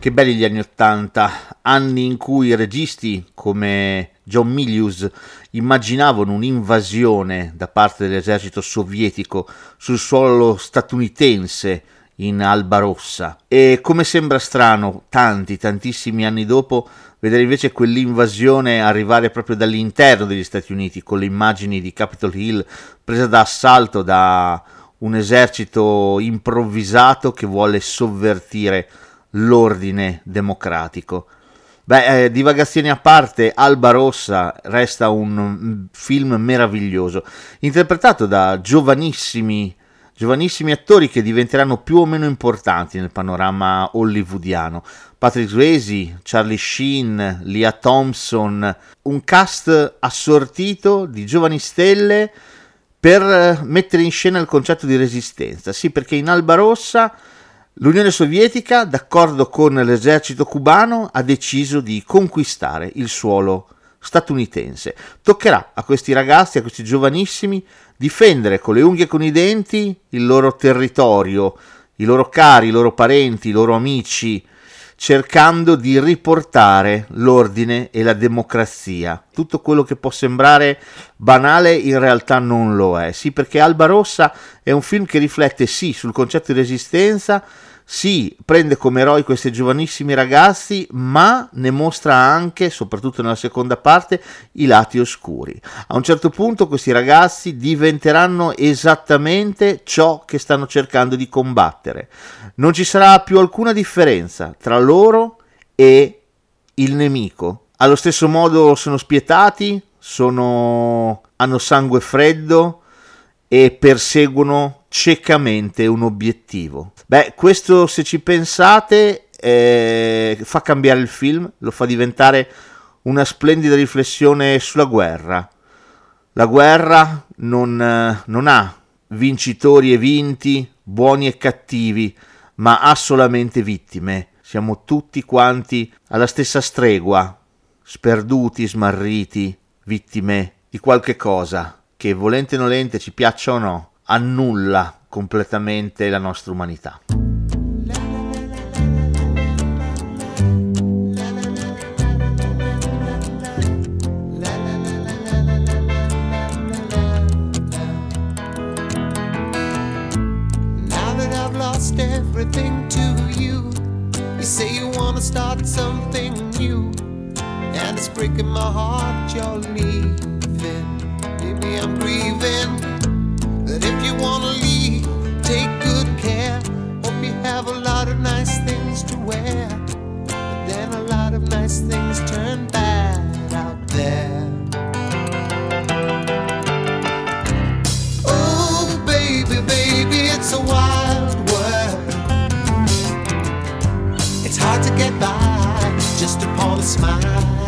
Che belli gli anni Ottanta, anni in cui registi come John Milius immaginavano un'invasione da parte dell'esercito sovietico sul suolo statunitense in Alba Rossa. E come sembra strano, tanti, tantissimi anni dopo, vedere invece quell'invasione arrivare proprio dall'interno degli Stati Uniti, con le immagini di Capitol Hill presa d'assalto da un esercito improvvisato che vuole sovvertire l'ordine democratico. Beh, eh, divagazioni a parte, Alba Rossa resta un film meraviglioso, interpretato da giovanissimi, giovanissimi attori che diventeranno più o meno importanti nel panorama hollywoodiano. Patrick Swayze, Charlie Sheen, Leah Thompson, un cast assortito di giovani stelle per mettere in scena il concetto di resistenza. Sì, perché in Alba Rossa L'Unione Sovietica, d'accordo con l'esercito cubano, ha deciso di conquistare il suolo statunitense. Toccherà a questi ragazzi, a questi giovanissimi, difendere con le unghie e con i denti il loro territorio, i loro cari, i loro parenti, i loro amici, cercando di riportare l'ordine e la democrazia. Tutto quello che può sembrare banale in realtà non lo è. Sì, perché Alba Rossa è un film che riflette sì sul concetto di resistenza, sì, prende come eroi questi giovanissimi ragazzi, ma ne mostra anche, soprattutto nella seconda parte, i lati oscuri. A un certo punto questi ragazzi diventeranno esattamente ciò che stanno cercando di combattere. Non ci sarà più alcuna differenza tra loro e il nemico. Allo stesso modo sono spietati, sono... hanno sangue freddo e perseguono ciecamente un obiettivo. Beh, questo se ci pensate eh, fa cambiare il film, lo fa diventare una splendida riflessione sulla guerra. La guerra non, eh, non ha vincitori e vinti, buoni e cattivi, ma ha solamente vittime. Siamo tutti quanti alla stessa stregua, sperduti, smarriti, vittime di qualche cosa che volente o nolente ci piaccia o no annulla completamente la nostra umanità. everything to you. You start something new, and it's breaking my heart you're leaving. I'm grieving. But if you wanna leave, take good care. Hope you have a lot of nice things to wear. But then a lot of nice things turn bad out there. Oh, baby, baby, it's a wild world. It's hard to get by just upon a smile.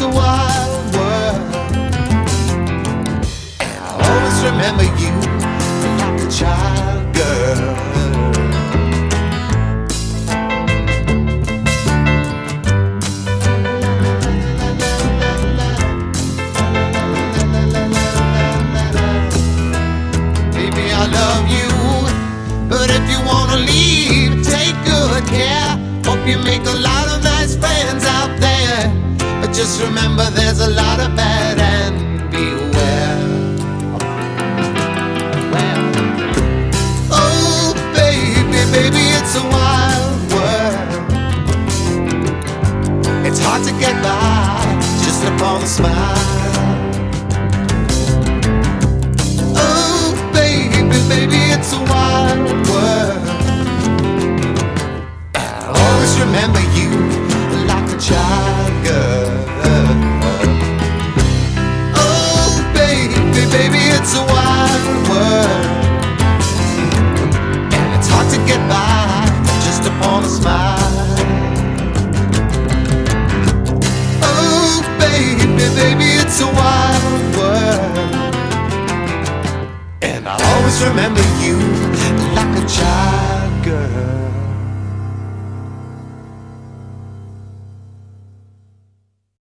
It's a wild world. And I'll always remember you like a child girl. you make a lot of nice friends just remember there's a lot of bad and beware. beware. Oh, baby, baby, it's a wild world. It's hard to get by just upon a smile. Oh, baby, baby, it's a wild world. I'll always remember you like a child girl. baby, it's a wild world. And it's hard to get by just upon a smile. Oh, baby, baby, it's a wild world. And I'll always remember you like a child girl.